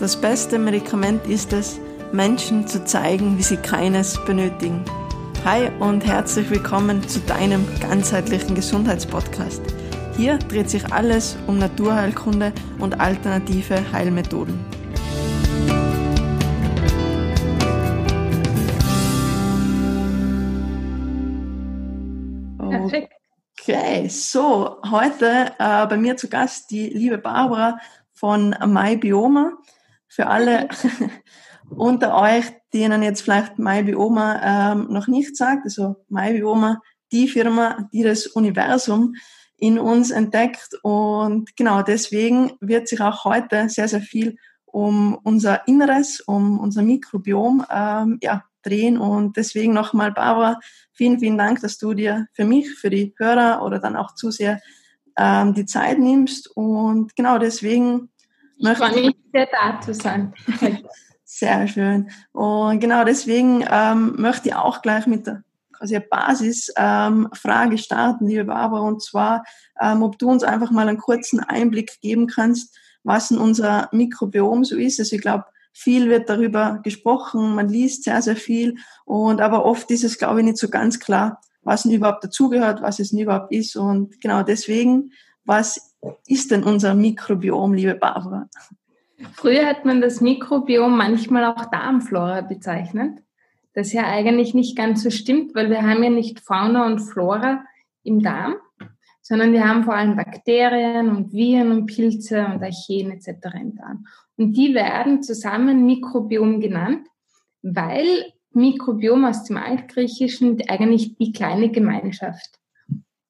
Das beste Medikament ist es, Menschen zu zeigen, wie sie keines benötigen. Hi und herzlich willkommen zu deinem ganzheitlichen Gesundheitspodcast. Hier dreht sich alles um Naturheilkunde und alternative Heilmethoden. Okay, so heute äh, bei mir zu Gast die liebe Barbara von MyBioma. Für alle. Unter euch, denen jetzt vielleicht MyBioma ähm, noch nicht sagt, also MyBioma, die Firma, die das Universum in uns entdeckt. Und genau deswegen wird sich auch heute sehr, sehr viel um unser Inneres, um unser Mikrobiom ähm, ja, drehen. Und deswegen nochmal Barbara, vielen, vielen Dank, dass du dir für mich, für die Hörer oder dann auch Zuseher ähm, die Zeit nimmst. Und genau deswegen ich freue mich sehr da zu sein. Sehr schön. Und genau deswegen ähm, möchte ich auch gleich mit der quasi Basisfrage ähm, starten, liebe Barbara, und zwar, ähm, ob du uns einfach mal einen kurzen Einblick geben kannst, was in unser Mikrobiom so ist. Also ich glaube, viel wird darüber gesprochen, man liest sehr, sehr viel, und aber oft ist es, glaube ich, nicht so ganz klar, was denn überhaupt dazugehört, was es denn überhaupt ist. Und genau deswegen, was ist denn unser Mikrobiom, liebe Barbara? Früher hat man das Mikrobiom manchmal auch Darmflora bezeichnet. Das ja eigentlich nicht ganz so stimmt, weil wir haben ja nicht Fauna und Flora im Darm, sondern wir haben vor allem Bakterien und Viren und Pilze und Archeen etc. im Darm. Und die werden zusammen Mikrobiom genannt, weil Mikrobiom aus dem Altgriechischen eigentlich die kleine Gemeinschaft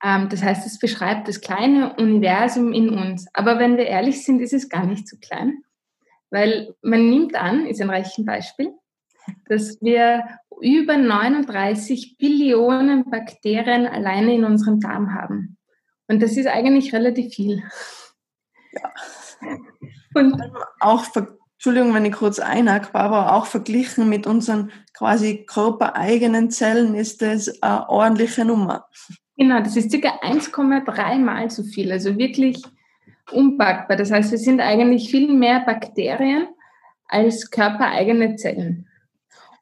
das heißt, es beschreibt das kleine Universum in uns. Aber wenn wir ehrlich sind, ist es gar nicht so klein, weil man nimmt an, ist ein Rechenbeispiel, dass wir über 39 Billionen Bakterien alleine in unserem Darm haben. Und das ist eigentlich relativ viel. Ja. Und auch, Entschuldigung, wenn ich kurz einhake, aber auch verglichen mit unseren quasi körpereigenen Zellen ist das eine ordentliche Nummer. Genau, das ist circa 1,3 mal so viel, also wirklich unpackbar. Das heißt, wir sind eigentlich viel mehr Bakterien als körpereigene Zellen.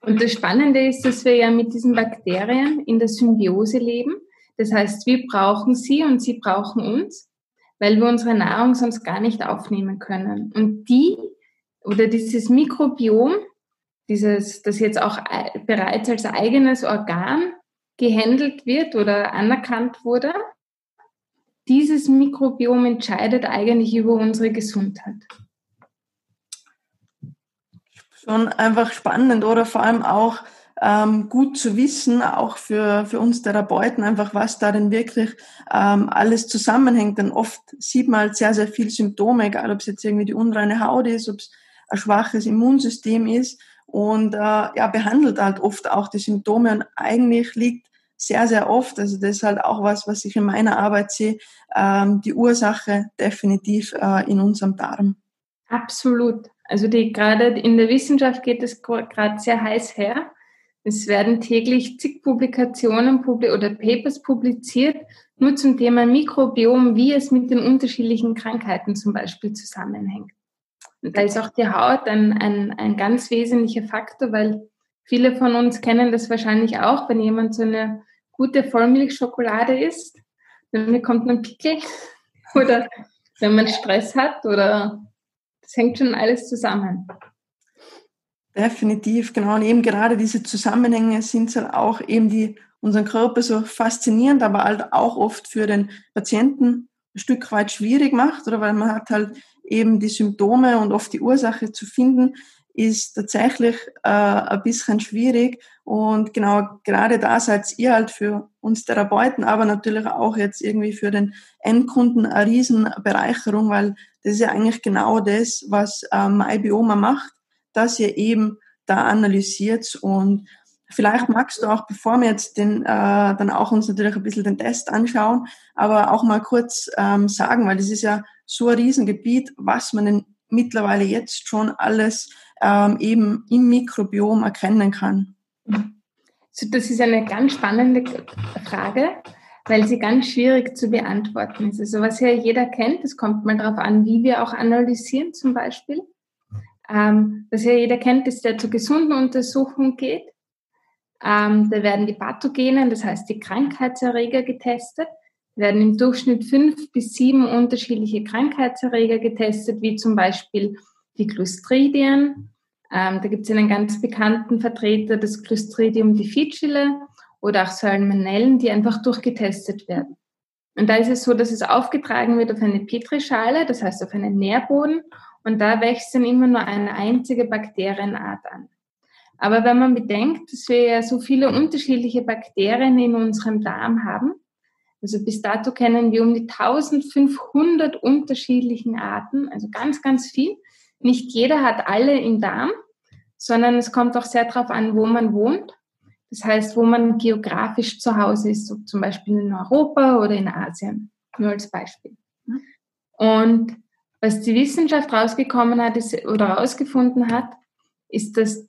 Und das Spannende ist, dass wir ja mit diesen Bakterien in der Symbiose leben. Das heißt, wir brauchen sie und sie brauchen uns, weil wir unsere Nahrung sonst gar nicht aufnehmen können. Und die oder dieses Mikrobiom, dieses, das jetzt auch bereits als eigenes Organ gehandelt wird oder anerkannt wurde. Dieses Mikrobiom entscheidet eigentlich über unsere Gesundheit. Schon einfach spannend oder vor allem auch ähm, gut zu wissen, auch für, für uns Therapeuten, einfach was da denn wirklich ähm, alles zusammenhängt. Denn oft sieht man halt sehr, sehr viel Symptome, egal ob es jetzt irgendwie die unreine Haut ist, ob es ein schwaches Immunsystem ist und äh, ja, behandelt halt oft auch die Symptome und eigentlich liegt sehr, sehr oft, also das ist halt auch was, was ich in meiner Arbeit sehe, ähm, die Ursache definitiv äh, in unserem Darm. Absolut. Also die gerade in der Wissenschaft geht es gerade sehr heiß her. Es werden täglich zig Publikationen oder Papers publiziert, nur zum Thema Mikrobiom, wie es mit den unterschiedlichen Krankheiten zum Beispiel zusammenhängt. Und da ist auch die Haut ein, ein, ein ganz wesentlicher Faktor, weil viele von uns kennen das wahrscheinlich auch, wenn jemand so eine gute Vollmilchschokolade isst, dann bekommt man Pickel oder wenn man Stress hat oder das hängt schon alles zusammen. Definitiv, genau. Und eben gerade diese Zusammenhänge sind halt auch eben die unseren Körper so faszinierend, aber halt auch oft für den Patienten ein Stück weit schwierig macht, oder weil man hat halt eben die Symptome und oft die Ursache zu finden, ist tatsächlich äh, ein bisschen schwierig. Und genau gerade da seid ihr halt für uns Therapeuten, aber natürlich auch jetzt irgendwie für den Endkunden eine Riesenbereicherung, weil das ist ja eigentlich genau das, was äh, MyBioma macht, dass ihr eben da analysiert und Vielleicht magst du auch, bevor wir jetzt den, äh, dann auch uns natürlich ein bisschen den Test anschauen, aber auch mal kurz ähm, sagen, weil das ist ja so ein Riesengebiet, was man denn mittlerweile jetzt schon alles ähm, eben im Mikrobiom erkennen kann? das ist eine ganz spannende Frage, weil sie ganz schwierig zu beantworten ist. Also was ja jeder kennt, es kommt mal darauf an, wie wir auch analysieren zum Beispiel. ähm, was ja jeder kennt, ist, der zur gesunden Untersuchung geht. Ähm, da werden die Pathogenen, das heißt die Krankheitserreger getestet. Werden im Durchschnitt fünf bis sieben unterschiedliche Krankheitserreger getestet, wie zum Beispiel die Clostridien. Ähm, da gibt es einen ganz bekannten Vertreter, das Clostridium difficile oder auch Salmonellen, die einfach durchgetestet werden. Und da ist es so, dass es aufgetragen wird auf eine Petrischale, das heißt auf einen Nährboden, und da wächst dann immer nur eine einzige Bakterienart an. Aber wenn man bedenkt, dass wir ja so viele unterschiedliche Bakterien in unserem Darm haben, also bis dato kennen wir um die 1500 unterschiedlichen Arten, also ganz, ganz viel. Nicht jeder hat alle im Darm, sondern es kommt auch sehr darauf an, wo man wohnt. Das heißt, wo man geografisch zu Hause ist, so zum Beispiel in Europa oder in Asien, nur als Beispiel. Und was die Wissenschaft rausgekommen hat ist, oder rausgefunden hat, ist, dass,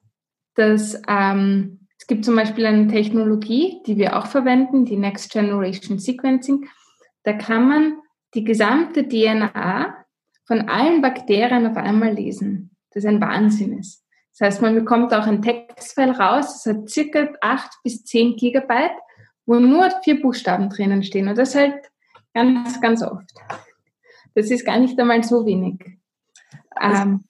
dass ähm, es gibt zum Beispiel eine Technologie, die wir auch verwenden, die Next Generation Sequencing. Da kann man die gesamte DNA von allen Bakterien auf einmal lesen. Das ist ein Wahnsinn ist. Das heißt, man bekommt auch ein Textfile raus, das hat circa 8 bis 10 Gigabyte, wo nur vier Buchstaben drinnen stehen. Und das halt ganz, ganz oft. Das ist gar nicht einmal so wenig. Also, ähm.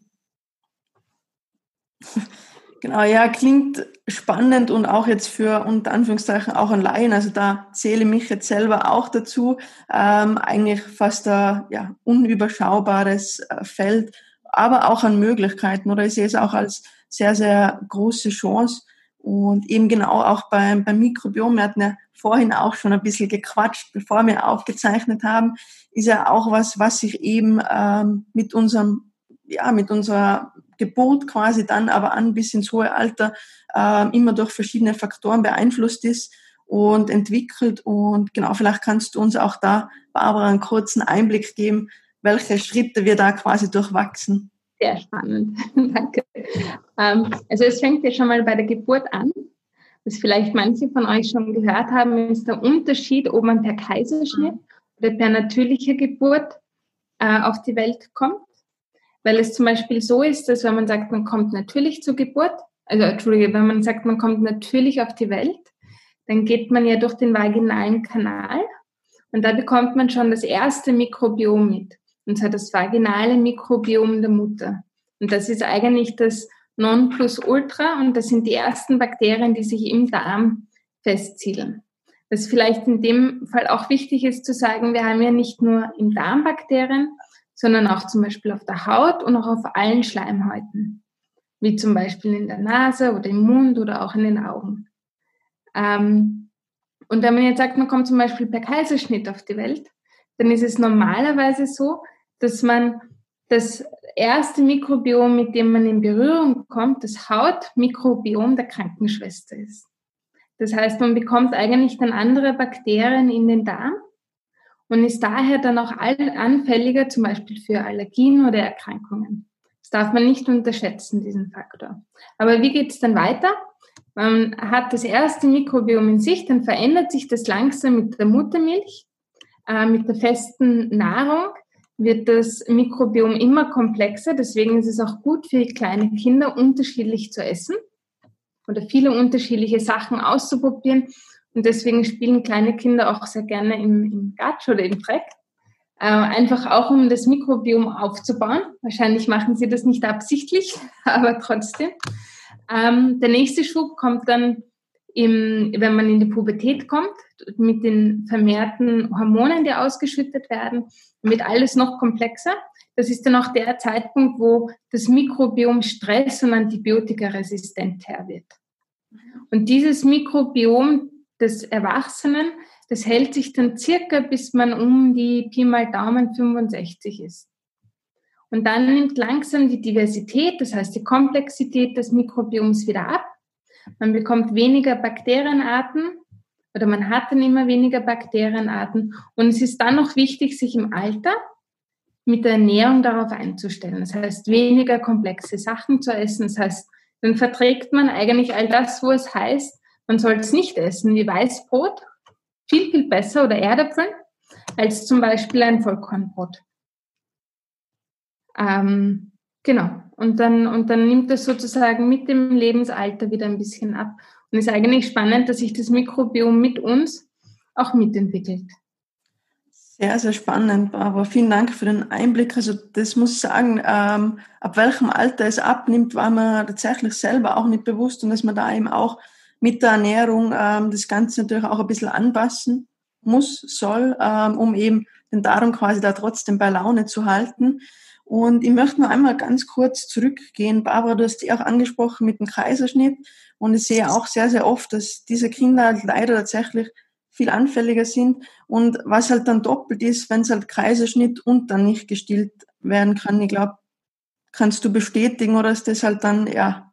Genau, ja, klingt spannend und auch jetzt für unter Anführungszeichen auch ein Laien. Also da zähle mich jetzt selber auch dazu. Ähm, eigentlich fast ein ja, unüberschaubares äh, Feld, aber auch an Möglichkeiten. Oder ich sehe es auch als sehr, sehr große Chance. Und eben genau auch beim, beim Mikrobiom, wir hatten ja vorhin auch schon ein bisschen gequatscht, bevor wir aufgezeichnet haben, ist ja auch was, was sich eben ähm, mit unserem, ja, mit unserer Geburt quasi dann aber an bis ins hohe Alter äh, immer durch verschiedene Faktoren beeinflusst ist und entwickelt. Und genau, vielleicht kannst du uns auch da, Barbara, einen kurzen Einblick geben, welche Schritte wir da quasi durchwachsen. Sehr spannend, danke. Ähm, also es fängt ja schon mal bei der Geburt an. Was vielleicht manche von euch schon gehört haben, ist der Unterschied, ob man per Kaiserschnitt oder per natürlicher Geburt äh, auf die Welt kommt. Weil es zum Beispiel so ist, dass wenn man sagt, man kommt natürlich zur Geburt, also Entschuldige, wenn man sagt, man kommt natürlich auf die Welt, dann geht man ja durch den vaginalen Kanal und da bekommt man schon das erste Mikrobiom mit und zwar das vaginale Mikrobiom der Mutter. Und das ist eigentlich das Nonplusultra und das sind die ersten Bakterien, die sich im Darm festsiedeln. Was vielleicht in dem Fall auch wichtig ist zu sagen, wir haben ja nicht nur im Darm Bakterien, sondern auch zum Beispiel auf der Haut und auch auf allen Schleimhäuten, wie zum Beispiel in der Nase oder im Mund oder auch in den Augen. Ähm, und wenn man jetzt sagt, man kommt zum Beispiel per Kaiserschnitt auf die Welt, dann ist es normalerweise so, dass man das erste Mikrobiom, mit dem man in Berührung kommt, das Hautmikrobiom der Krankenschwester ist. Das heißt, man bekommt eigentlich dann andere Bakterien in den Darm und ist daher dann auch anfälliger zum Beispiel für Allergien oder Erkrankungen. Das darf man nicht unterschätzen, diesen Faktor. Aber wie geht es dann weiter? Man hat das erste Mikrobiom in sich, dann verändert sich das langsam mit der Muttermilch, äh, mit der festen Nahrung wird das Mikrobiom immer komplexer. Deswegen ist es auch gut für kleine Kinder, unterschiedlich zu essen oder viele unterschiedliche Sachen auszuprobieren. Und deswegen spielen kleine Kinder auch sehr gerne im, im Gatsch oder im Dreck. Äh, einfach auch, um das Mikrobiom aufzubauen. Wahrscheinlich machen sie das nicht absichtlich, aber trotzdem. Ähm, der nächste Schub kommt dann, im, wenn man in die Pubertät kommt, mit den vermehrten Hormonen, die ausgeschüttet werden, wird alles noch komplexer. Das ist dann auch der Zeitpunkt, wo das Mikrobiom Stress und Antibiotikaresistent her wird. Und dieses Mikrobiom des Erwachsenen, das hält sich dann circa, bis man um die Pi mal Daumen 65 ist. Und dann nimmt langsam die Diversität, das heißt die Komplexität des Mikrobioms wieder ab. Man bekommt weniger Bakterienarten oder man hat dann immer weniger Bakterienarten. Und es ist dann noch wichtig, sich im Alter mit der Ernährung darauf einzustellen. Das heißt, weniger komplexe Sachen zu essen. Das heißt, dann verträgt man eigentlich all das, wo es heißt, man soll es nicht essen, wie Weißbrot, viel, viel besser oder Erdäpfel, als zum Beispiel ein Vollkornbrot. Ähm, Genau. Und dann, und dann nimmt das sozusagen mit dem Lebensalter wieder ein bisschen ab. Und es ist eigentlich spannend, dass sich das Mikrobiom mit uns auch mitentwickelt. Sehr, sehr spannend, Barbara. Vielen Dank für den Einblick. Also das muss ich sagen, ähm, ab welchem Alter es abnimmt, war mir tatsächlich selber auch nicht bewusst und dass man da eben auch mit der Ernährung ähm, das Ganze natürlich auch ein bisschen anpassen muss, soll, ähm, um eben den Darm quasi da trotzdem bei Laune zu halten. Und ich möchte nur einmal ganz kurz zurückgehen. Barbara, du hast die auch angesprochen mit dem Kaiserschnitt. Und ich sehe auch sehr, sehr oft, dass diese Kinder leider tatsächlich viel anfälliger sind. Und was halt dann doppelt ist, wenn es halt Kaiserschnitt und dann nicht gestillt werden kann. Ich glaube, kannst du bestätigen oder ist das halt dann, ja.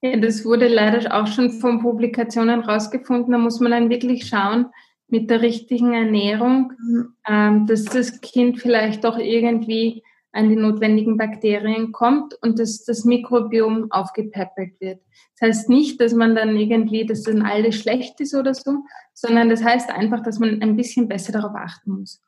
Ja, das wurde leider auch schon von Publikationen rausgefunden. Da muss man dann wirklich schauen, mit der richtigen Ernährung, mhm. ähm, dass das Kind vielleicht doch irgendwie an die notwendigen Bakterien kommt und dass das Mikrobiom aufgepäppelt wird. Das heißt nicht, dass man dann irgendwie, dass dann alles schlecht ist oder so, sondern das heißt einfach, dass man ein bisschen besser darauf achten muss.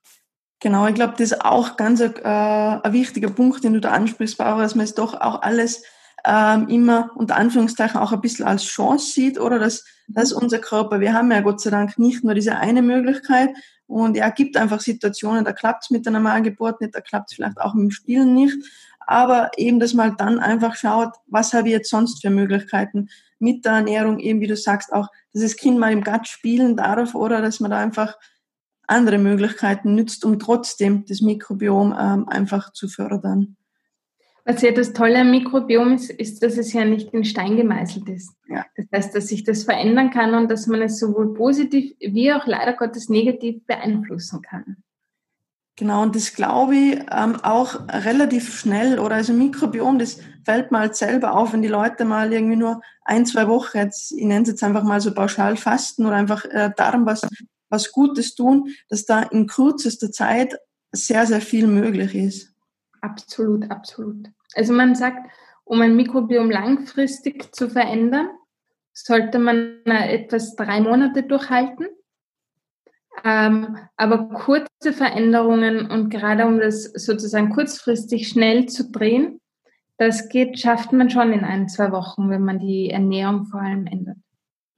Genau, ich glaube, das ist auch ganz äh, ein wichtiger Punkt, den du da ansprichst, Barbara, dass man es doch auch alles ähm, immer unter Anführungszeichen auch ein bisschen als Chance sieht oder? Dass, dass unser Körper, wir haben ja Gott sei Dank nicht nur diese eine Möglichkeit. Und er gibt einfach Situationen, da klappt es mit der Normalgeburt nicht, da klappt es vielleicht auch mit dem Stillen nicht, aber eben, dass man dann einfach schaut, was habe ich jetzt sonst für Möglichkeiten mit der Ernährung, eben wie du sagst, auch, dass das Kind mal im Gatt spielen darf oder? Dass man da einfach andere Möglichkeiten nützt, um trotzdem das Mikrobiom ähm, einfach zu fördern. Was ja das Tolle am Mikrobiom ist, ist, dass es ja nicht in Stein gemeißelt ist. Ja. Das heißt, dass sich das verändern kann und dass man es sowohl positiv wie auch leider Gottes negativ beeinflussen kann. Genau, und das glaube ich ähm, auch relativ schnell oder also Mikrobiom, das fällt mal halt selber auf, wenn die Leute mal irgendwie nur ein, zwei Wochen, jetzt, ich nenne es jetzt einfach mal so pauschal fasten oder einfach äh, darum was, was Gutes tun, dass da in kürzester Zeit sehr, sehr viel möglich ist. Absolut, absolut. Also man sagt, um ein Mikrobiom langfristig zu verändern, sollte man etwas drei Monate durchhalten. Ähm, aber kurze Veränderungen und gerade um das sozusagen kurzfristig schnell zu drehen, das geht, schafft man schon in ein, zwei Wochen, wenn man die Ernährung vor allem ändert.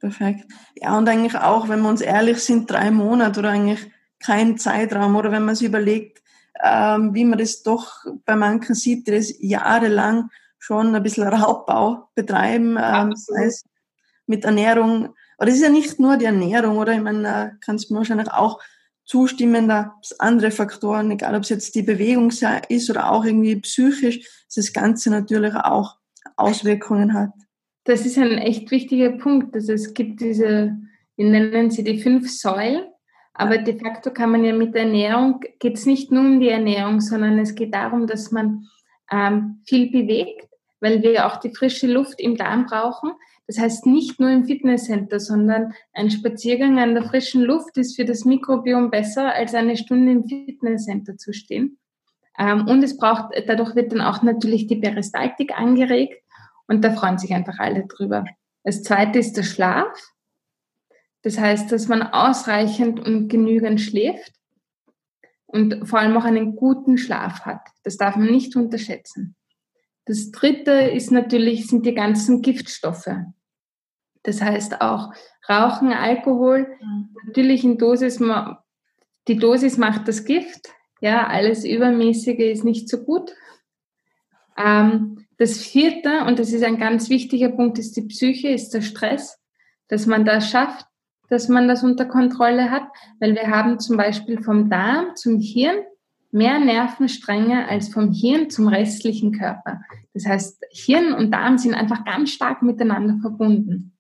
Perfekt. Ja, und eigentlich auch, wenn wir uns ehrlich sind, drei Monate oder eigentlich kein Zeitraum oder wenn man sich überlegt, ähm, wie man das doch bei manchen sieht, die das jahrelang schon ein bisschen Raubbau betreiben, ähm, das heißt mit Ernährung. Aber das ist ja nicht nur die Ernährung, oder? Ich meine, da kannst du wahrscheinlich auch zustimmen, da andere Faktoren, egal ob es jetzt die Bewegung ist oder auch irgendwie psychisch, dass das Ganze natürlich auch Auswirkungen hat. Das ist ein echt wichtiger Punkt. Also es gibt diese, wir nennen sie die fünf Säulen, aber de facto kann man ja mit der Ernährung, geht es nicht nur um die Ernährung, sondern es geht darum, dass man ähm, viel bewegt, weil wir auch die frische Luft im Darm brauchen. Das heißt nicht nur im Fitnesscenter, sondern ein Spaziergang an der frischen Luft ist für das Mikrobiom besser, als eine Stunde im Fitnesscenter zu stehen. Ähm, und es braucht, dadurch wird dann auch natürlich die Peristaltik angeregt und da freuen sich einfach alle drüber. Das zweite ist der Schlaf. Das heißt, dass man ausreichend und genügend schläft und vor allem auch einen guten Schlaf hat. Das darf man nicht unterschätzen. Das dritte ist natürlich, sind die ganzen Giftstoffe. Das heißt auch Rauchen, Alkohol, mhm. natürlich in Dosis, die Dosis macht das Gift. Ja, alles Übermäßige ist nicht so gut. Ähm, das vierte, und das ist ein ganz wichtiger Punkt, ist die Psyche, ist der Stress, dass man das schafft, dass man das unter Kontrolle hat, weil wir haben zum Beispiel vom Darm zum Hirn mehr Nervenstränge als vom Hirn zum restlichen Körper. Das heißt, Hirn und Darm sind einfach ganz stark miteinander verbunden.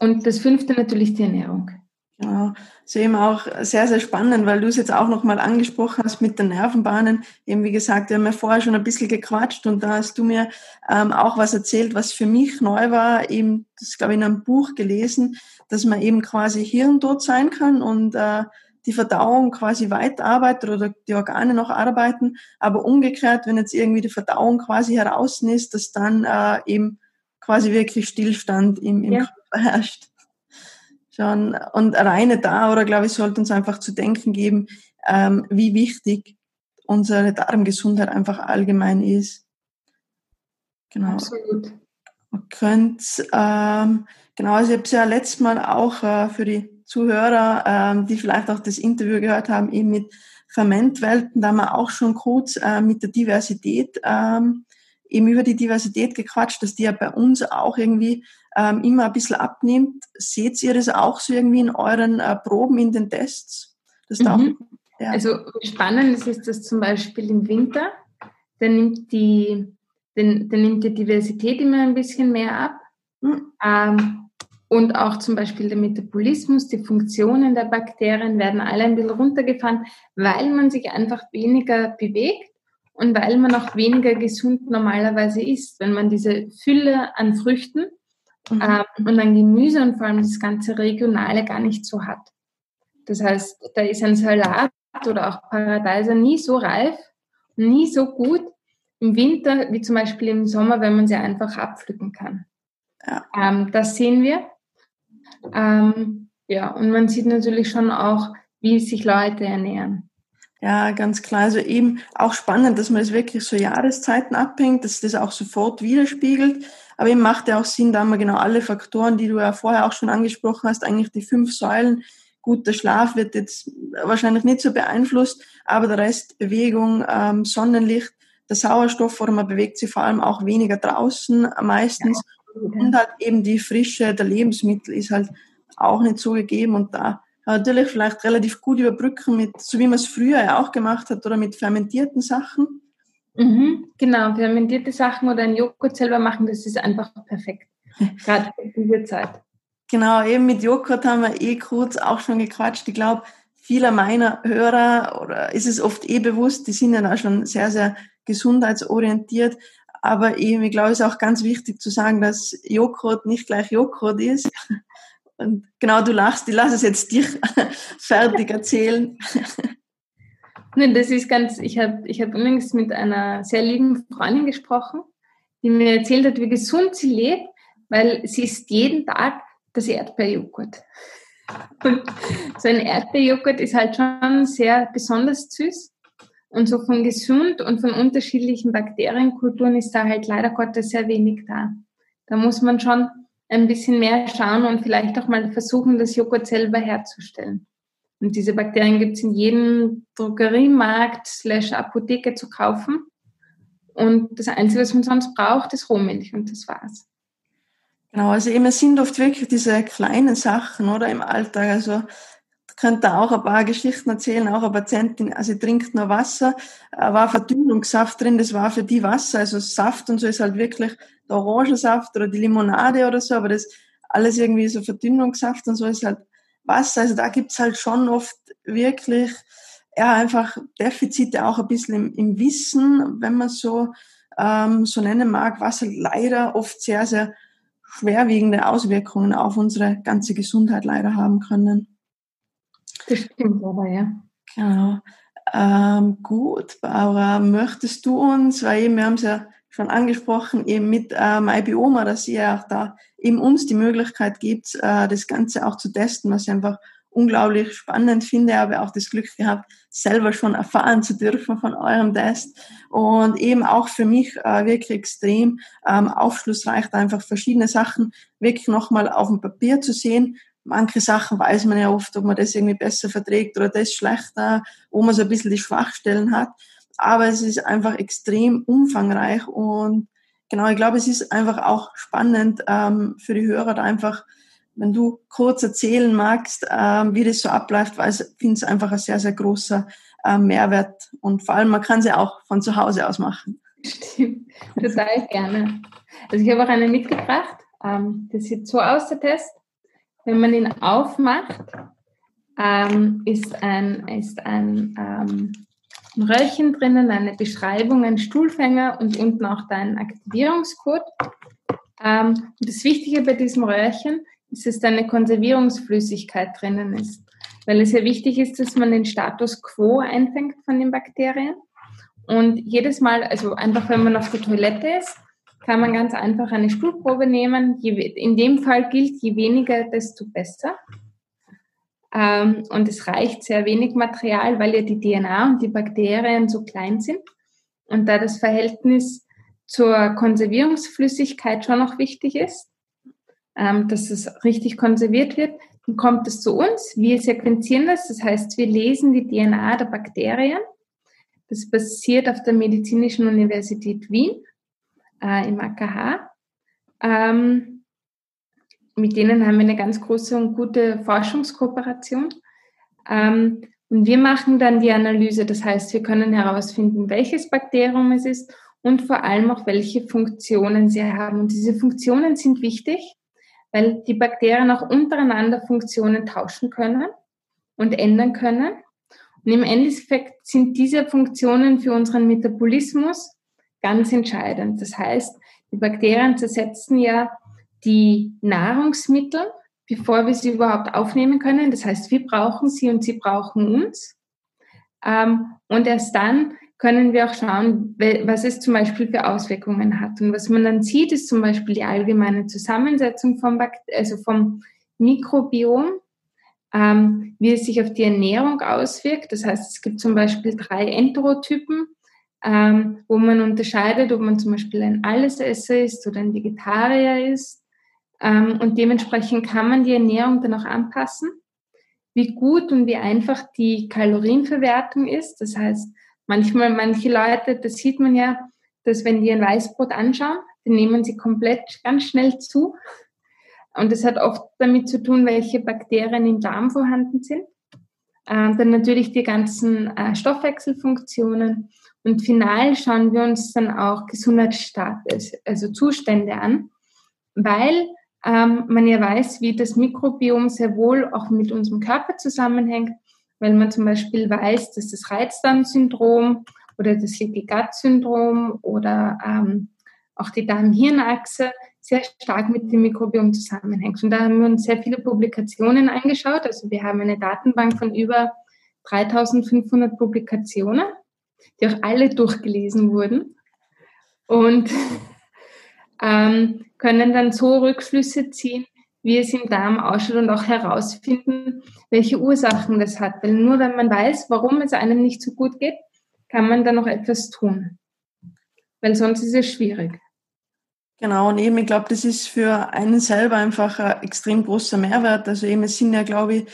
Und das fünfte natürlich die Ernährung. Genau. So eben auch sehr, sehr spannend, weil du es jetzt auch nochmal angesprochen hast mit den Nervenbahnen. Eben wie gesagt, wir haben ja vorher schon ein bisschen gequatscht und da hast du mir ähm, auch was erzählt, was für mich neu war. Eben, das glaube ich in einem Buch gelesen, dass man eben quasi hirntot sein kann und äh, die Verdauung quasi weiterarbeitet oder die Organe noch arbeiten, aber umgekehrt, wenn jetzt irgendwie die Verdauung quasi heraus ist, dass dann äh, eben quasi wirklich Stillstand im, im ja. Körper herrscht schon. Und alleine da, oder glaube ich, sollte uns einfach zu denken geben, ähm, wie wichtig unsere Darmgesundheit einfach allgemein ist. Genau. Absolut. Man könnte, ähm, genau, also ich habe es ja letztes Mal auch äh, für die Zuhörer, ähm, die vielleicht auch das Interview gehört haben, eben mit Fermentwelten, da haben wir auch schon kurz äh, mit der Diversität ähm, eben über die Diversität gequatscht, dass die ja bei uns auch irgendwie ähm, immer ein bisschen abnimmt. Seht ihr das auch so irgendwie in euren äh, Proben, in den Tests? Das mhm. auch, ja. Also spannend ist das zum Beispiel im Winter, da nimmt die, den, dann nimmt die Diversität immer ein bisschen mehr ab. Mhm. Ähm, und auch zum Beispiel der Metabolismus, die Funktionen der Bakterien werden alle ein bisschen runtergefahren, weil man sich einfach weniger bewegt und weil man auch weniger gesund normalerweise isst. Wenn man diese Fülle an Früchten mhm. ähm, und an Gemüse und vor allem das ganze Regionale gar nicht so hat. Das heißt, da ist ein Salat oder auch Paradeiser nie so reif, nie so gut im Winter wie zum Beispiel im Sommer, wenn man sie einfach abpflücken kann. Ja. Ähm, das sehen wir. Ähm, ja, und man sieht natürlich schon auch, wie sich Leute ernähren. Ja, ganz klar. Also eben auch spannend, dass man das wirklich so Jahreszeiten abhängt, dass das auch sofort widerspiegelt. Aber eben macht ja auch Sinn, da haben wir genau alle Faktoren, die du ja vorher auch schon angesprochen hast, eigentlich die fünf Säulen. Gut, der Schlaf wird jetzt wahrscheinlich nicht so beeinflusst, aber der Rest, Bewegung, ähm, Sonnenlicht, der Sauerstoff, oder man bewegt sich vor allem auch weniger draußen meistens. Ja und halt eben die Frische der Lebensmittel ist halt auch nicht so gegeben und da natürlich vielleicht relativ gut überbrücken mit, so wie man es früher ja auch gemacht hat, oder mit fermentierten Sachen. Mhm, genau, fermentierte Sachen oder ein Joghurt selber machen, das ist einfach perfekt. Gerade in dieser Zeit. Genau, eben mit Joghurt haben wir eh kurz auch schon gequatscht. Ich glaube, vieler meiner Hörer oder ist es oft eh bewusst, die sind ja da schon sehr, sehr gesundheitsorientiert. Aber eben, ich glaube, es ist auch ganz wichtig zu sagen, dass Joghurt nicht gleich Joghurt ist. Und genau, du lachst, ich lasse es jetzt dich fertig erzählen. Nein, das ist ganz, ich habe ich hab übrigens mit einer sehr lieben Freundin gesprochen, die mir erzählt hat, wie gesund sie lebt, weil sie isst jeden Tag das Erdbeerjoghurt. Und so ein Erdbeerjoghurt ist halt schon sehr besonders süß. Und so von gesund und von unterschiedlichen Bakterienkulturen ist da halt leider Gottes sehr wenig da. Da muss man schon ein bisschen mehr schauen und vielleicht auch mal versuchen, das Joghurt selber herzustellen. Und diese Bakterien gibt es in jedem Drogeriemarkt slash Apotheke zu kaufen. Und das Einzige, was man sonst braucht, ist Rohmilch und das war's. Genau, also eben es sind oft wirklich diese kleinen Sachen, oder im Alltag. Also könnte auch ein paar Geschichten erzählen, auch eine Patientin, also sie trinkt nur Wasser, war Verdünnungssaft drin, das war für die Wasser, also Saft und so ist halt wirklich der Orangensaft oder die Limonade oder so, aber das alles irgendwie so Verdünnungssaft und so ist halt Wasser, also da gibt's halt schon oft wirklich, ja, einfach Defizite auch ein bisschen im, im Wissen, wenn man so, ähm, so nennen mag, was halt leider oft sehr, sehr schwerwiegende Auswirkungen auf unsere ganze Gesundheit leider haben können. Das stimmt aber, ja. Genau. Ähm, gut, Barbara, möchtest du uns, weil eben, wir haben es ja schon angesprochen, eben mit äh, MyBioma, dass ihr auch da eben uns die Möglichkeit gibt, äh, das Ganze auch zu testen, was ich einfach unglaublich spannend finde, habe auch das Glück gehabt, selber schon erfahren zu dürfen von eurem Test und eben auch für mich äh, wirklich extrem ähm, aufschlussreich, einfach verschiedene Sachen wirklich nochmal auf dem Papier zu sehen, manche Sachen weiß man ja oft, ob man das irgendwie besser verträgt oder das schlechter, wo man so ein bisschen die Schwachstellen hat. Aber es ist einfach extrem umfangreich und genau, ich glaube, es ist einfach auch spannend ähm, für die Hörer da einfach, wenn du kurz erzählen magst, ähm, wie das so abläuft, weil ich finde es einfach ein sehr, sehr großer äh, Mehrwert und vor allem, man kann sie auch von zu Hause aus machen. Stimmt, total gerne. Also ich habe auch eine mitgebracht. Ähm, das sieht so aus, der Test. Wenn man ihn aufmacht, ähm, ist ein, ist ein, ähm, ein Röllchen drinnen, eine Beschreibung, ein Stuhlfänger und unten auch dein Aktivierungscode. Ähm, das Wichtige bei diesem Röhrchen ist, dass da eine Konservierungsflüssigkeit drinnen ist. Weil es ja wichtig ist, dass man den Status quo einfängt von den Bakterien. Und jedes Mal, also einfach wenn man auf der Toilette ist, kann man ganz einfach eine Stuhlprobe nehmen. In dem Fall gilt, je weniger, desto besser. Ähm, und es reicht sehr wenig Material, weil ja die DNA und die Bakterien so klein sind. Und da das Verhältnis zur Konservierungsflüssigkeit schon noch wichtig ist, ähm, dass es richtig konserviert wird, dann kommt es zu uns. Wir sequenzieren das, das heißt, wir lesen die DNA der Bakterien. Das basiert auf der Medizinischen Universität Wien äh, im AKH. Ähm, mit denen haben wir eine ganz große und gute Forschungskooperation. Ähm, und wir machen dann die Analyse, das heißt, wir können herausfinden, welches Bakterium es ist und vor allem auch, welche Funktionen sie haben. Und diese Funktionen sind wichtig, weil die Bakterien auch untereinander Funktionen tauschen können und ändern können. Und im Endeffekt sind diese Funktionen für unseren Metabolismus ganz entscheidend. Das heißt, die Bakterien zersetzen ja die Nahrungsmittel, bevor wir sie überhaupt aufnehmen können. Das heißt, wir brauchen sie und sie brauchen uns. Ähm, und erst dann können wir auch schauen, was es zum Beispiel für Auswirkungen hat. Und was man dann sieht, ist zum Beispiel die allgemeine Zusammensetzung vom, also vom Mikrobiom, ähm, wie es sich auf die Ernährung auswirkt. Das heißt, es gibt zum Beispiel drei Enterotypen, ähm, wo man unterscheidet, ob man zum Beispiel ein Allesesser ist oder ein Vegetarier ist. Ähm, und dementsprechend kann man die Ernährung dann auch anpassen, wie gut und wie einfach die Kalorienverwertung ist. Das heißt, Manchmal, manche Leute, das sieht man ja, dass wenn die ein Weißbrot anschauen, dann nehmen sie komplett ganz schnell zu. Und das hat oft damit zu tun, welche Bakterien im Darm vorhanden sind. Ähm, dann natürlich die ganzen äh, Stoffwechselfunktionen. Und final schauen wir uns dann auch Gesundheitsstatus, also Zustände an, weil ähm, man ja weiß, wie das Mikrobiom sehr wohl auch mit unserem Körper zusammenhängt weil man zum Beispiel weiß, dass das Reizdarmsyndrom oder das Leaky Gut Syndrom oder ähm, auch die Darm-Hirn-Achse sehr stark mit dem Mikrobiom zusammenhängt. Und da haben wir uns sehr viele Publikationen angeschaut. Also wir haben eine Datenbank von über 3500 Publikationen, die auch alle durchgelesen wurden und ähm, können dann so Rückschlüsse ziehen, wie es im Darm ausschaut und auch herausfinden, welche Ursachen das hat. Weil nur wenn man weiß, warum es einem nicht so gut geht, kann man dann noch etwas tun. Weil sonst ist es schwierig. Genau, und eben, ich glaube, das ist für einen selber einfach ein extrem großer Mehrwert. Also eben, es sind ja, glaube ich,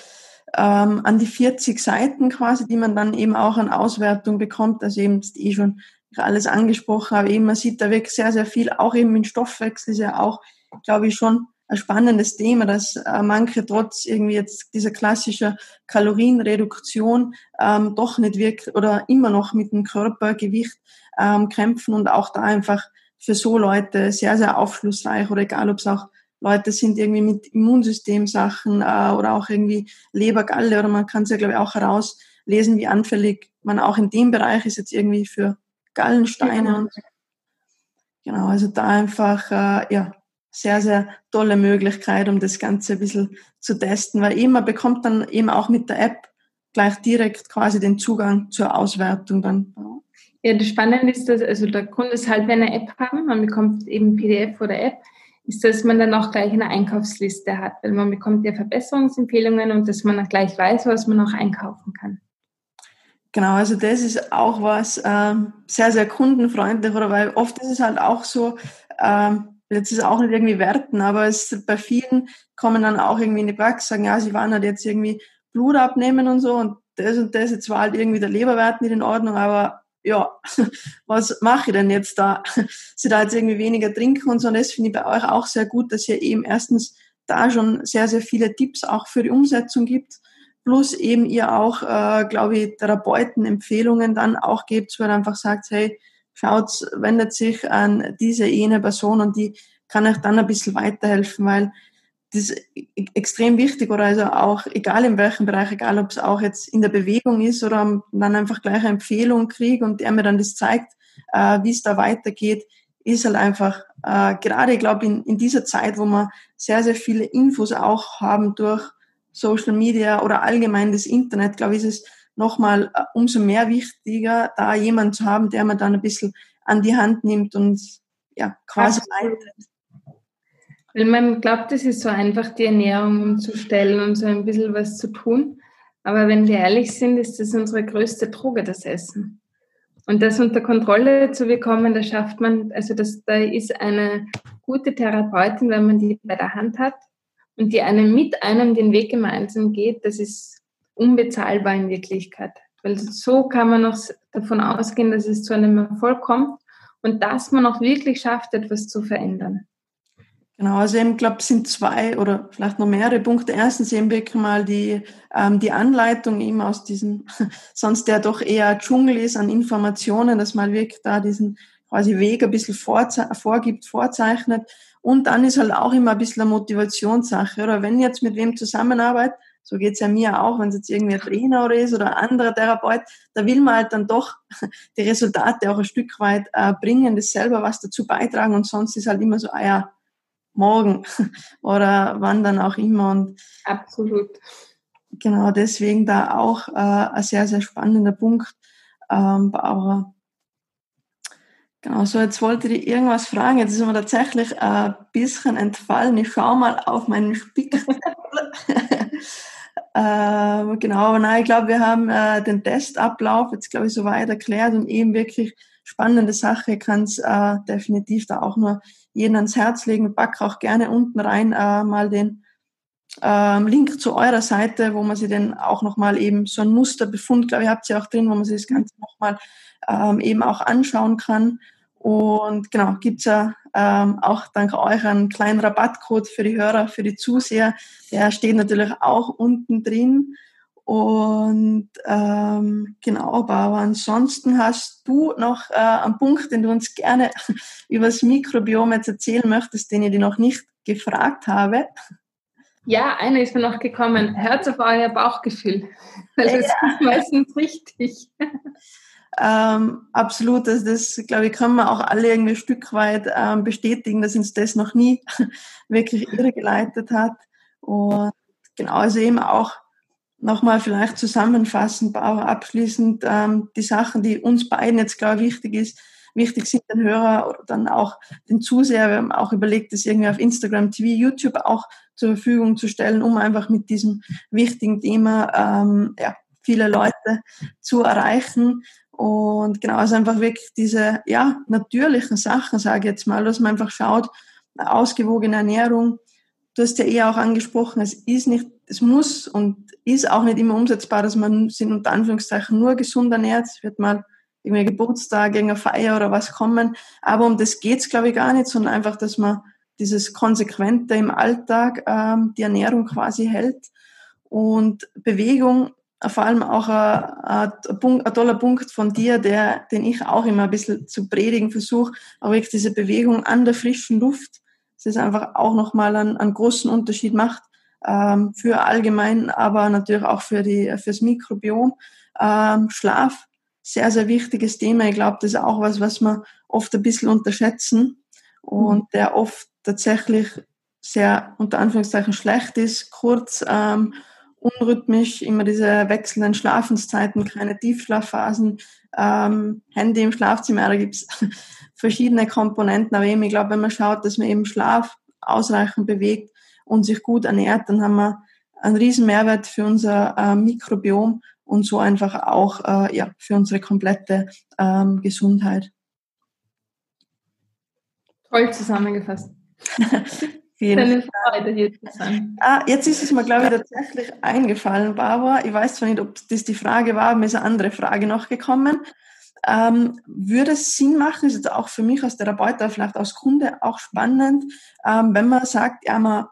ähm, an die 40 Seiten quasi, die man dann eben auch an Auswertung bekommt. Also eben, ist eh schon alles angesprochen, aber eben, man sieht da wirklich sehr, sehr viel, auch eben im Stoffwechsel ist ja auch, glaube ich, schon ein spannendes Thema, dass äh, manche trotz irgendwie jetzt dieser klassischen Kalorienreduktion ähm, doch nicht wirklich oder immer noch mit dem Körpergewicht ähm, kämpfen und auch da einfach für so Leute sehr, sehr aufschlussreich oder egal, ob es auch Leute sind irgendwie mit Immunsystemsachen äh, oder auch irgendwie Lebergalle oder man kann es ja glaube ich auch herauslesen, wie anfällig man auch in dem Bereich ist jetzt irgendwie für Gallensteine ja. und genau, also da einfach äh, ja sehr, sehr tolle Möglichkeit, um das Ganze ein bisschen zu testen, weil eben man bekommt dann eben auch mit der App gleich direkt quasi den Zugang zur Auswertung dann. Ja, das Spannende ist, dass, also der Grund ist halt, wenn wir eine App haben, man bekommt eben PDF oder App, ist, dass man dann auch gleich eine Einkaufsliste hat, weil man bekommt ja Verbesserungsempfehlungen und dass man dann gleich weiß, was man auch einkaufen kann. Genau, also das ist auch was ähm, sehr, sehr kundenfreundlich, oder weil oft ist es halt auch so, ähm, jetzt ist auch nicht irgendwie werten, aber es bei vielen kommen dann auch irgendwie in die Praxis, sagen, ja, sie waren halt jetzt irgendwie Blut abnehmen und so und das und das, jetzt war halt irgendwie der Leberwert nicht in Ordnung, aber ja, was mache ich denn jetzt da? Sie da jetzt irgendwie weniger trinken und so und das finde ich bei euch auch sehr gut, dass ihr eben erstens da schon sehr, sehr viele Tipps auch für die Umsetzung gibt, plus eben ihr auch, äh, glaube ich, Therapeuten Empfehlungen dann auch gebt, wo ihr einfach sagt, hey, schaut, wendet sich an diese jene Person und die kann euch dann ein bisschen weiterhelfen, weil das ist extrem wichtig oder also auch egal in welchem Bereich, egal ob es auch jetzt in der Bewegung ist oder dann einfach gleich eine Empfehlung kriege und der mir dann das zeigt, äh, wie es da weitergeht, ist halt einfach äh, gerade, ich glaube, in, in dieser Zeit, wo wir sehr, sehr viele Infos auch haben durch Social Media oder allgemein das Internet, glaube ich, ist es nochmal äh, umso mehr wichtiger, da jemand zu haben, der man dann ein bisschen an die Hand nimmt und ja, quasi leitet. Weil man glaubt, es ist so einfach, die Ernährung umzustellen und so ein bisschen was zu tun. Aber wenn wir ehrlich sind, ist das unsere größte Droge, das Essen. Und das unter Kontrolle zu bekommen, da schafft man, also das, da ist eine gute Therapeutin, wenn man die bei der Hand hat und die einem mit einem den Weg gemeinsam geht, das ist unbezahlbar in Wirklichkeit. Weil so kann man noch davon ausgehen, dass es zu einem Erfolg kommt und dass man auch wirklich schafft, etwas zu verändern. Genau, also ich glaube, es sind zwei oder vielleicht noch mehrere Punkte. Erstens eben wirklich mal die, ähm, die Anleitung eben aus diesem, sonst der doch eher Dschungel ist an Informationen, dass man wirklich da diesen quasi Weg ein bisschen vorze vorgibt, vorzeichnet. Und dann ist halt auch immer ein bisschen eine Motivationssache. Oder wenn jetzt mit wem zusammenarbeitet, so geht's ja mir auch, wenn es jetzt irgendwie ein Trainer oder ist oder ein anderer Therapeut, da will man halt dann doch die Resultate auch ein Stück weit äh, bringen, das selber was dazu beitragen und sonst ist halt immer so, ah ja, morgen oder wann dann auch immer. Und Absolut. Genau, deswegen da auch äh, ein sehr, sehr spannender Punkt, ähm, Barbara. Genau, so jetzt wollte ich irgendwas fragen. Jetzt ist mir tatsächlich ein bisschen entfallen. Ich schaue mal auf meinen Spickzettel. äh, genau, aber nein, ich glaube, wir haben äh, den Testablauf jetzt, glaube ich, soweit erklärt und eben wirklich spannende Sache. kann es äh, definitiv da auch nur jeden ans Herz legen. Pack auch gerne unten rein äh, mal den ähm, Link zu eurer Seite, wo man sich dann auch nochmal eben so ein Musterbefund, glaube ich, habt ihr auch drin, wo man sich das Ganze nochmal ähm, eben auch anschauen kann. Und genau, gibt's ja ähm, auch dank euch einen kleinen Rabattcode für die Hörer, für die Zuseher. Der steht natürlich auch unten drin. Und ähm, genau, aber ansonsten hast du noch äh, einen Punkt, den du uns gerne über das Mikrobiom jetzt erzählen möchtest, den ich dir noch nicht gefragt habe. Ja, einer ist mir noch gekommen. Hört auf euer Bauchgefühl. Weil das ja. ist meistens richtig. Ähm, absolut, das, das glaube ich, können wir auch alle irgendwie ein Stück weit ähm, bestätigen, dass uns das noch nie wirklich irregeleitet hat. Und genau, also eben auch nochmal vielleicht zusammenfassend, aber abschließend ähm, die Sachen, die uns beiden jetzt, ich, wichtig ist, wichtig sind den Hörer oder dann auch den Zuseher. Wir haben auch überlegt, das irgendwie auf Instagram, TV, YouTube auch zur Verfügung zu stellen, um einfach mit diesem wichtigen Thema ähm, ja, viele Leute zu erreichen. Und genau, also einfach wirklich diese ja, natürlichen Sachen, sage ich jetzt mal, dass man einfach schaut, ausgewogene Ernährung. Du hast ja eher auch angesprochen, es ist nicht, es muss und ist auch nicht immer umsetzbar, dass man sich unter Anführungszeichen nur gesund ernährt. Es wird mal irgendwie Geburtstag, irgendeine Feier oder was kommen. Aber um das geht's glaube ich, gar nicht, sondern einfach, dass man dieses Konsequente im Alltag ähm, die Ernährung quasi hält. Und Bewegung vor allem auch ein, ein, ein, toller Punkt von dir, der, den ich auch immer ein bisschen zu predigen versuche, aber wirklich diese Bewegung an der frischen Luft, das ist einfach auch nochmal einen, einen großen Unterschied macht ähm, für allgemein, aber natürlich auch für die fürs Mikrobiom. Ähm, Schlaf, sehr, sehr wichtiges Thema. Ich glaube, das ist auch was, was wir oft ein bisschen unterschätzen und mhm. der oft tatsächlich sehr unter Anführungszeichen schlecht ist, kurz ähm, unrhythmisch, immer diese wechselnden Schlafenszeiten, keine Tiefschlafphasen, ähm, Handy im Schlafzimmer, da gibt's verschiedene Komponenten. Aber eben, ich glaube, wenn man schaut, dass man eben Schlaf ausreichend bewegt und sich gut ernährt, dann haben wir einen riesen Mehrwert für unser äh, Mikrobiom und so einfach auch äh, ja, für unsere komplette ähm, Gesundheit. Toll zusammengefasst. Eine Freude, hier zu sein. Ah, jetzt ist es mir, glaube ich, tatsächlich eingefallen, Barbara. Ich weiß zwar nicht, ob das die Frage war, mir ist eine andere Frage noch gekommen. Ähm, würde es Sinn machen, ist jetzt auch für mich als Therapeut, vielleicht als Kunde auch spannend, ähm, wenn man sagt, ja, man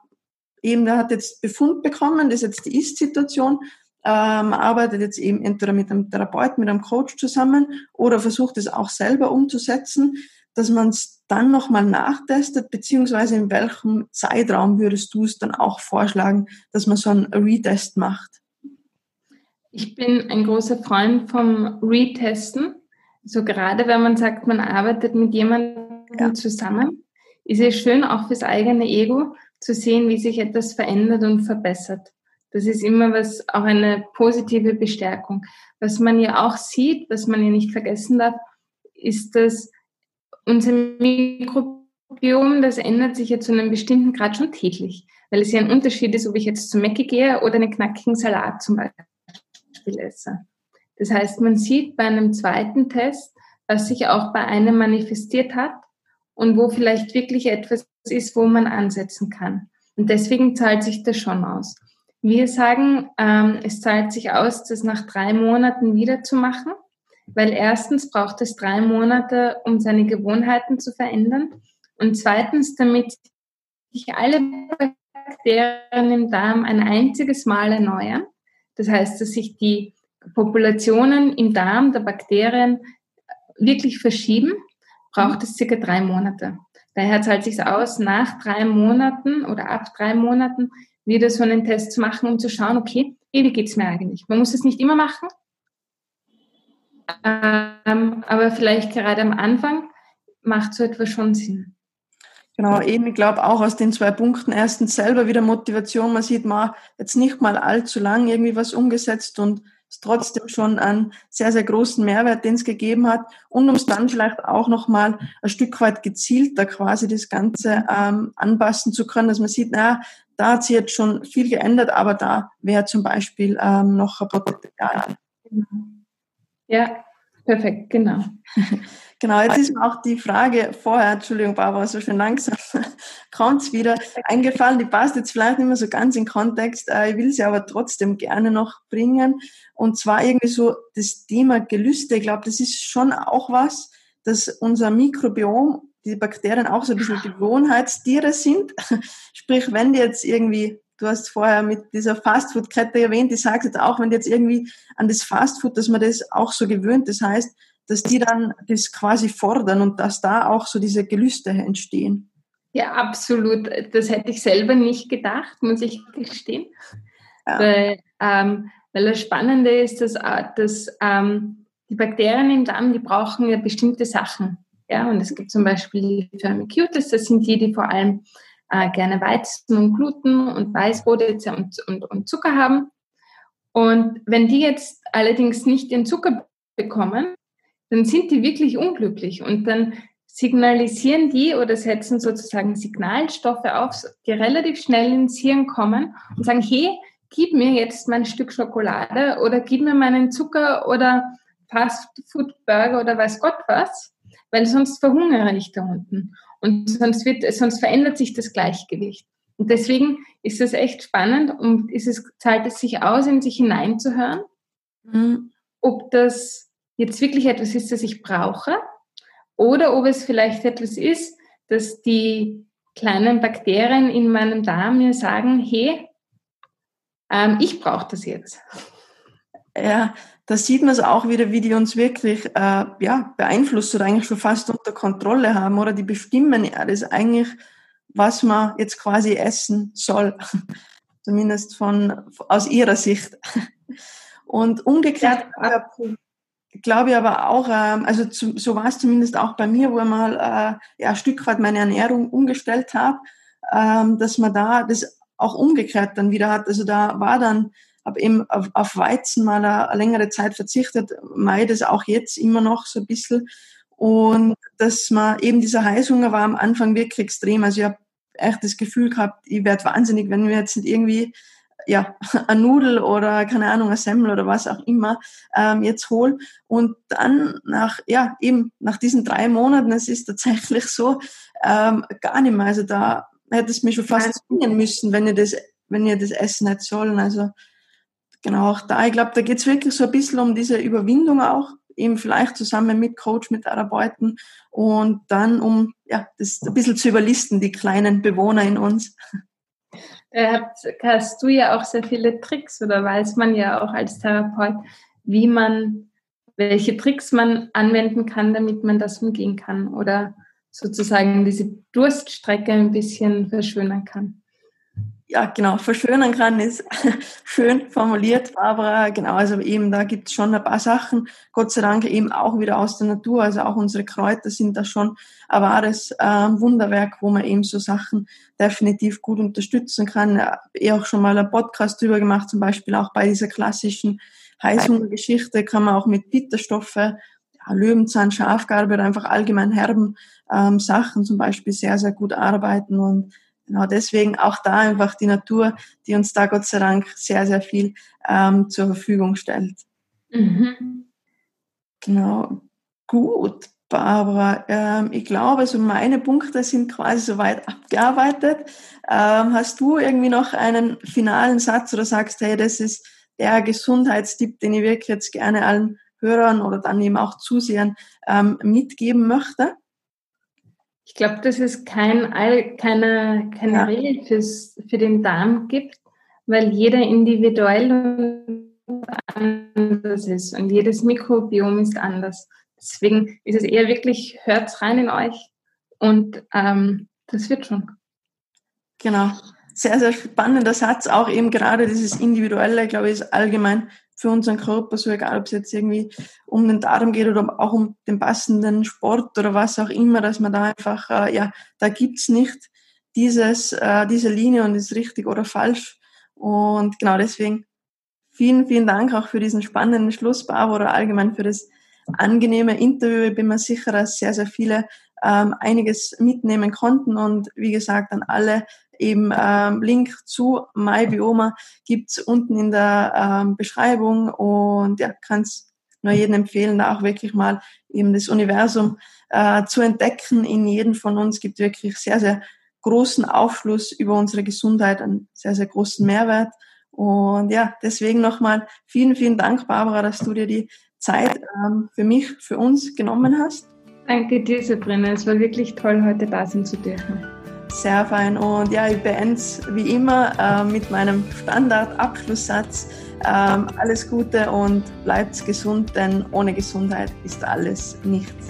eben, der hat jetzt Befund bekommen, das ist jetzt die Ist-Situation, ähm, arbeitet jetzt eben entweder mit einem Therapeuten, mit einem Coach zusammen oder versucht es auch selber umzusetzen, dass man es dann nochmal nachtestet, beziehungsweise in welchem Zeitraum würdest du es dann auch vorschlagen, dass man so einen Retest macht? Ich bin ein großer Freund vom Retesten. So gerade wenn man sagt, man arbeitet mit jemandem ja. zusammen, ist es schön auch fürs eigene Ego zu sehen, wie sich etwas verändert und verbessert. Das ist immer was, auch eine positive Bestärkung. Was man ja auch sieht, was man ja nicht vergessen darf, ist, dass unser Mikrobiom das ändert sich ja zu einem bestimmten Grad schon täglich, weil es ja ein Unterschied ist, ob ich jetzt zum Mecke gehe oder einen knackigen Salat zum Beispiel esse. Das heißt, man sieht bei einem zweiten Test, was sich auch bei einem manifestiert hat und wo vielleicht wirklich etwas ist, wo man ansetzen kann. Und deswegen zahlt sich das schon aus. Wir sagen, ähm, es zahlt sich aus, das nach drei Monaten wieder zu machen, weil erstens braucht es drei Monate, um seine Gewohnheiten zu verändern und zweitens, damit sich alle Bakterien im Darm ein einziges Mal erneuern. Das heißt, dass sich die Populationen im Darm der Bakterien wirklich verschieben, braucht es circa drei Monate. Daher zahlt sich aus, nach drei Monaten oder ab drei Monaten wieder so einen Test zu machen, um zu schauen, okay, wie geht's mir eigentlich? Man muss es nicht immer machen, ähm, aber vielleicht gerade am Anfang macht so etwas schon Sinn. Genau, eben, ich glaube auch aus den zwei Punkten. Erstens selber wieder Motivation. Man sieht, man jetzt nicht mal allzu lang irgendwie was umgesetzt und es trotzdem schon einen sehr, sehr großen Mehrwert, den es gegeben hat. Und um es dann vielleicht auch nochmal ein Stück weit gezielter quasi das Ganze ähm, anpassen zu können, dass man sieht, naja, da hat sich jetzt schon viel geändert, aber da wäre zum Beispiel ähm, noch ein Potenzial. Ja, perfekt, genau. Genau, jetzt ist mir auch die Frage vorher, Entschuldigung, Barbara, so schön langsam kommt es wieder eingefallen. Die passt jetzt vielleicht nicht mehr so ganz in Kontext. Äh, ich will sie aber trotzdem gerne noch bringen. Und zwar irgendwie so das Thema Gelüste. Ich glaube, das ist schon auch was, dass unser Mikrobiom, die Bakterien auch so ein bisschen Gewohnheitstiere sind. Sprich, wenn die jetzt irgendwie du hast vorher mit dieser Fastfood-Kette erwähnt, ich sage jetzt auch, wenn die jetzt irgendwie an das Fastfood, dass man das auch so gewöhnt, das heißt, dass die dann das quasi fordern und dass da auch so diese Gelüste entstehen. Ja, absolut. Das hätte ich selber nicht gedacht, muss ich gestehen. Ja. Weil, ähm, weil das Spannende ist, dass, dass ähm, die Bakterien im Darm, die brauchen ja bestimmte Sachen. Ja, und es gibt zum Beispiel die Firmicutes, das sind die, die vor allem äh, gerne Weizen und Gluten und Weißbrot und, und, und Zucker haben. Und wenn die jetzt allerdings nicht den Zucker bekommen, dann sind die wirklich unglücklich und dann signalisieren die oder setzen sozusagen Signalstoffe auf, die relativ schnell ins Hirn kommen und sagen, hey, gib mir jetzt mein Stück Schokolade oder gib mir meinen Zucker oder Fast Food Burger oder weiß Gott was, weil sonst verhungere ich da unten und sonst wird, sonst verändert sich das Gleichgewicht. Und deswegen ist es echt spannend und ist es, zahlt es sich aus, in sich hineinzuhören, mhm. ob das jetzt wirklich etwas ist, das ich brauche oder ob es vielleicht etwas ist, dass die kleinen Bakterien in meinem Darm mir sagen, hey, ähm, ich brauche das jetzt. Ja, da sieht man es auch wieder, wie die uns wirklich äh, ja, beeinflusst oder eigentlich schon fast unter Kontrolle haben oder die bestimmen ja das eigentlich, was man jetzt quasi essen soll. Zumindest von, aus ihrer Sicht. Und umgekehrt, ja, glaube ich aber auch, ähm, also zu, so war es zumindest auch bei mir, wo ich mal äh, ja, ein Stück weit meine Ernährung umgestellt habe, ähm, dass man da das auch umgekehrt dann wieder hat. Also da war dann, habe eben auf, auf Weizen mal eine, eine längere Zeit verzichtet, meide das auch jetzt immer noch so ein bisschen. Und dass man eben dieser Heißhunger war am Anfang wirklich extrem. Also ich habe echt das Gefühl gehabt, ich werde wahnsinnig, wenn wir jetzt nicht irgendwie ja, eine Nudel oder keine Ahnung, ein Semmel oder was auch immer ähm, jetzt hol. Und dann nach, ja, eben nach diesen drei Monaten, es ist tatsächlich so, ähm, gar nicht mehr. Also da hätte es mich schon fast zwingen müssen, wenn ihr das, wenn ihr das essen hättet sollen. Also genau auch da, ich glaube, da geht es wirklich so ein bisschen um diese Überwindung auch, eben vielleicht zusammen mit Coach, mit Therapeuten und dann um ja, das ein bisschen zu überlisten, die kleinen Bewohner in uns. Äh, hast du ja auch sehr viele Tricks oder weiß man ja auch als Therapeut, wie man, welche Tricks man anwenden kann, damit man das umgehen kann oder sozusagen diese Durststrecke ein bisschen verschönern kann ja, genau, verschönern kann, ist schön formuliert, Barbara. Genau, also eben, da gibt es schon ein paar Sachen, Gott sei Dank eben auch wieder aus der Natur. Also auch unsere Kräuter sind da schon ein wahres äh, Wunderwerk, wo man eben so Sachen definitiv gut unterstützen kann. Eh auch schon mal einen Podcast drüber gemacht, zum Beispiel auch bei dieser klassischen Heißhungergeschichte kann man auch mit Bitterstoffe ja, Löwenzahn, Schafgarbe oder einfach allgemein herben ähm, Sachen zum Beispiel sehr, sehr gut arbeiten und genau deswegen auch da einfach die Natur, die uns da Gott sei Dank sehr, sehr viel ähm, zur Verfügung stellt. Mhm. Genau, gut. Barbara, ähm, ich glaube, so meine Punkte sind quasi soweit abgearbeitet. Ähm, hast du irgendwie noch einen finalen Satz oder sagst, hey, das ist der Gesundheitstipp, den ich wirklich jetzt gerne allen Hörern oder dann eben auch Zusehern ähm, mitgeben möchte? Ich glaube, dass es kein, keine, keine ja. Regel fürs, für den Darm gibt, weil jeder individuell anders ist und jedes Mikrobiom ist anders. Deswegen ist es eher wirklich, hört rein in euch und ähm, das wird schon. Genau. Sehr, sehr spannender Satz. Auch eben gerade dieses Individuelle, glaube ich, ist allgemein für unseren Körper, so egal, ob es jetzt irgendwie um den Darm geht oder auch um den passenden Sport oder was auch immer, dass man da einfach, äh, ja, da gibt's nicht dieses, äh, diese Linie und ist richtig oder falsch. Und genau deswegen vielen, vielen Dank auch für diesen spannenden Schluss, Barbara, oder allgemein für das angenehme Interview. Ich bin mir sicher, dass sehr, sehr viele ähm, einiges mitnehmen konnten. Und wie gesagt, an alle eben ähm, Link zu MyBioma gibt's unten in der ähm, Beschreibung und ja, kann es nur jedem empfehlen, da auch wirklich mal eben das Universum äh, zu entdecken. In jedem von uns gibt wirklich sehr, sehr großen Aufschluss über unsere Gesundheit, einen sehr, sehr großen Mehrwert. Und ja, deswegen nochmal vielen, vielen Dank, Barbara, dass du dir die Zeit ähm, für mich, für uns genommen hast. Danke dir, Sabrina. Es war wirklich toll, heute da sein zu dürfen. Sehr fein. Und ja, ich beende es wie immer äh, mit meinem Standard-Abschlusssatz. Ähm, alles Gute und bleibt gesund, denn ohne Gesundheit ist alles nichts.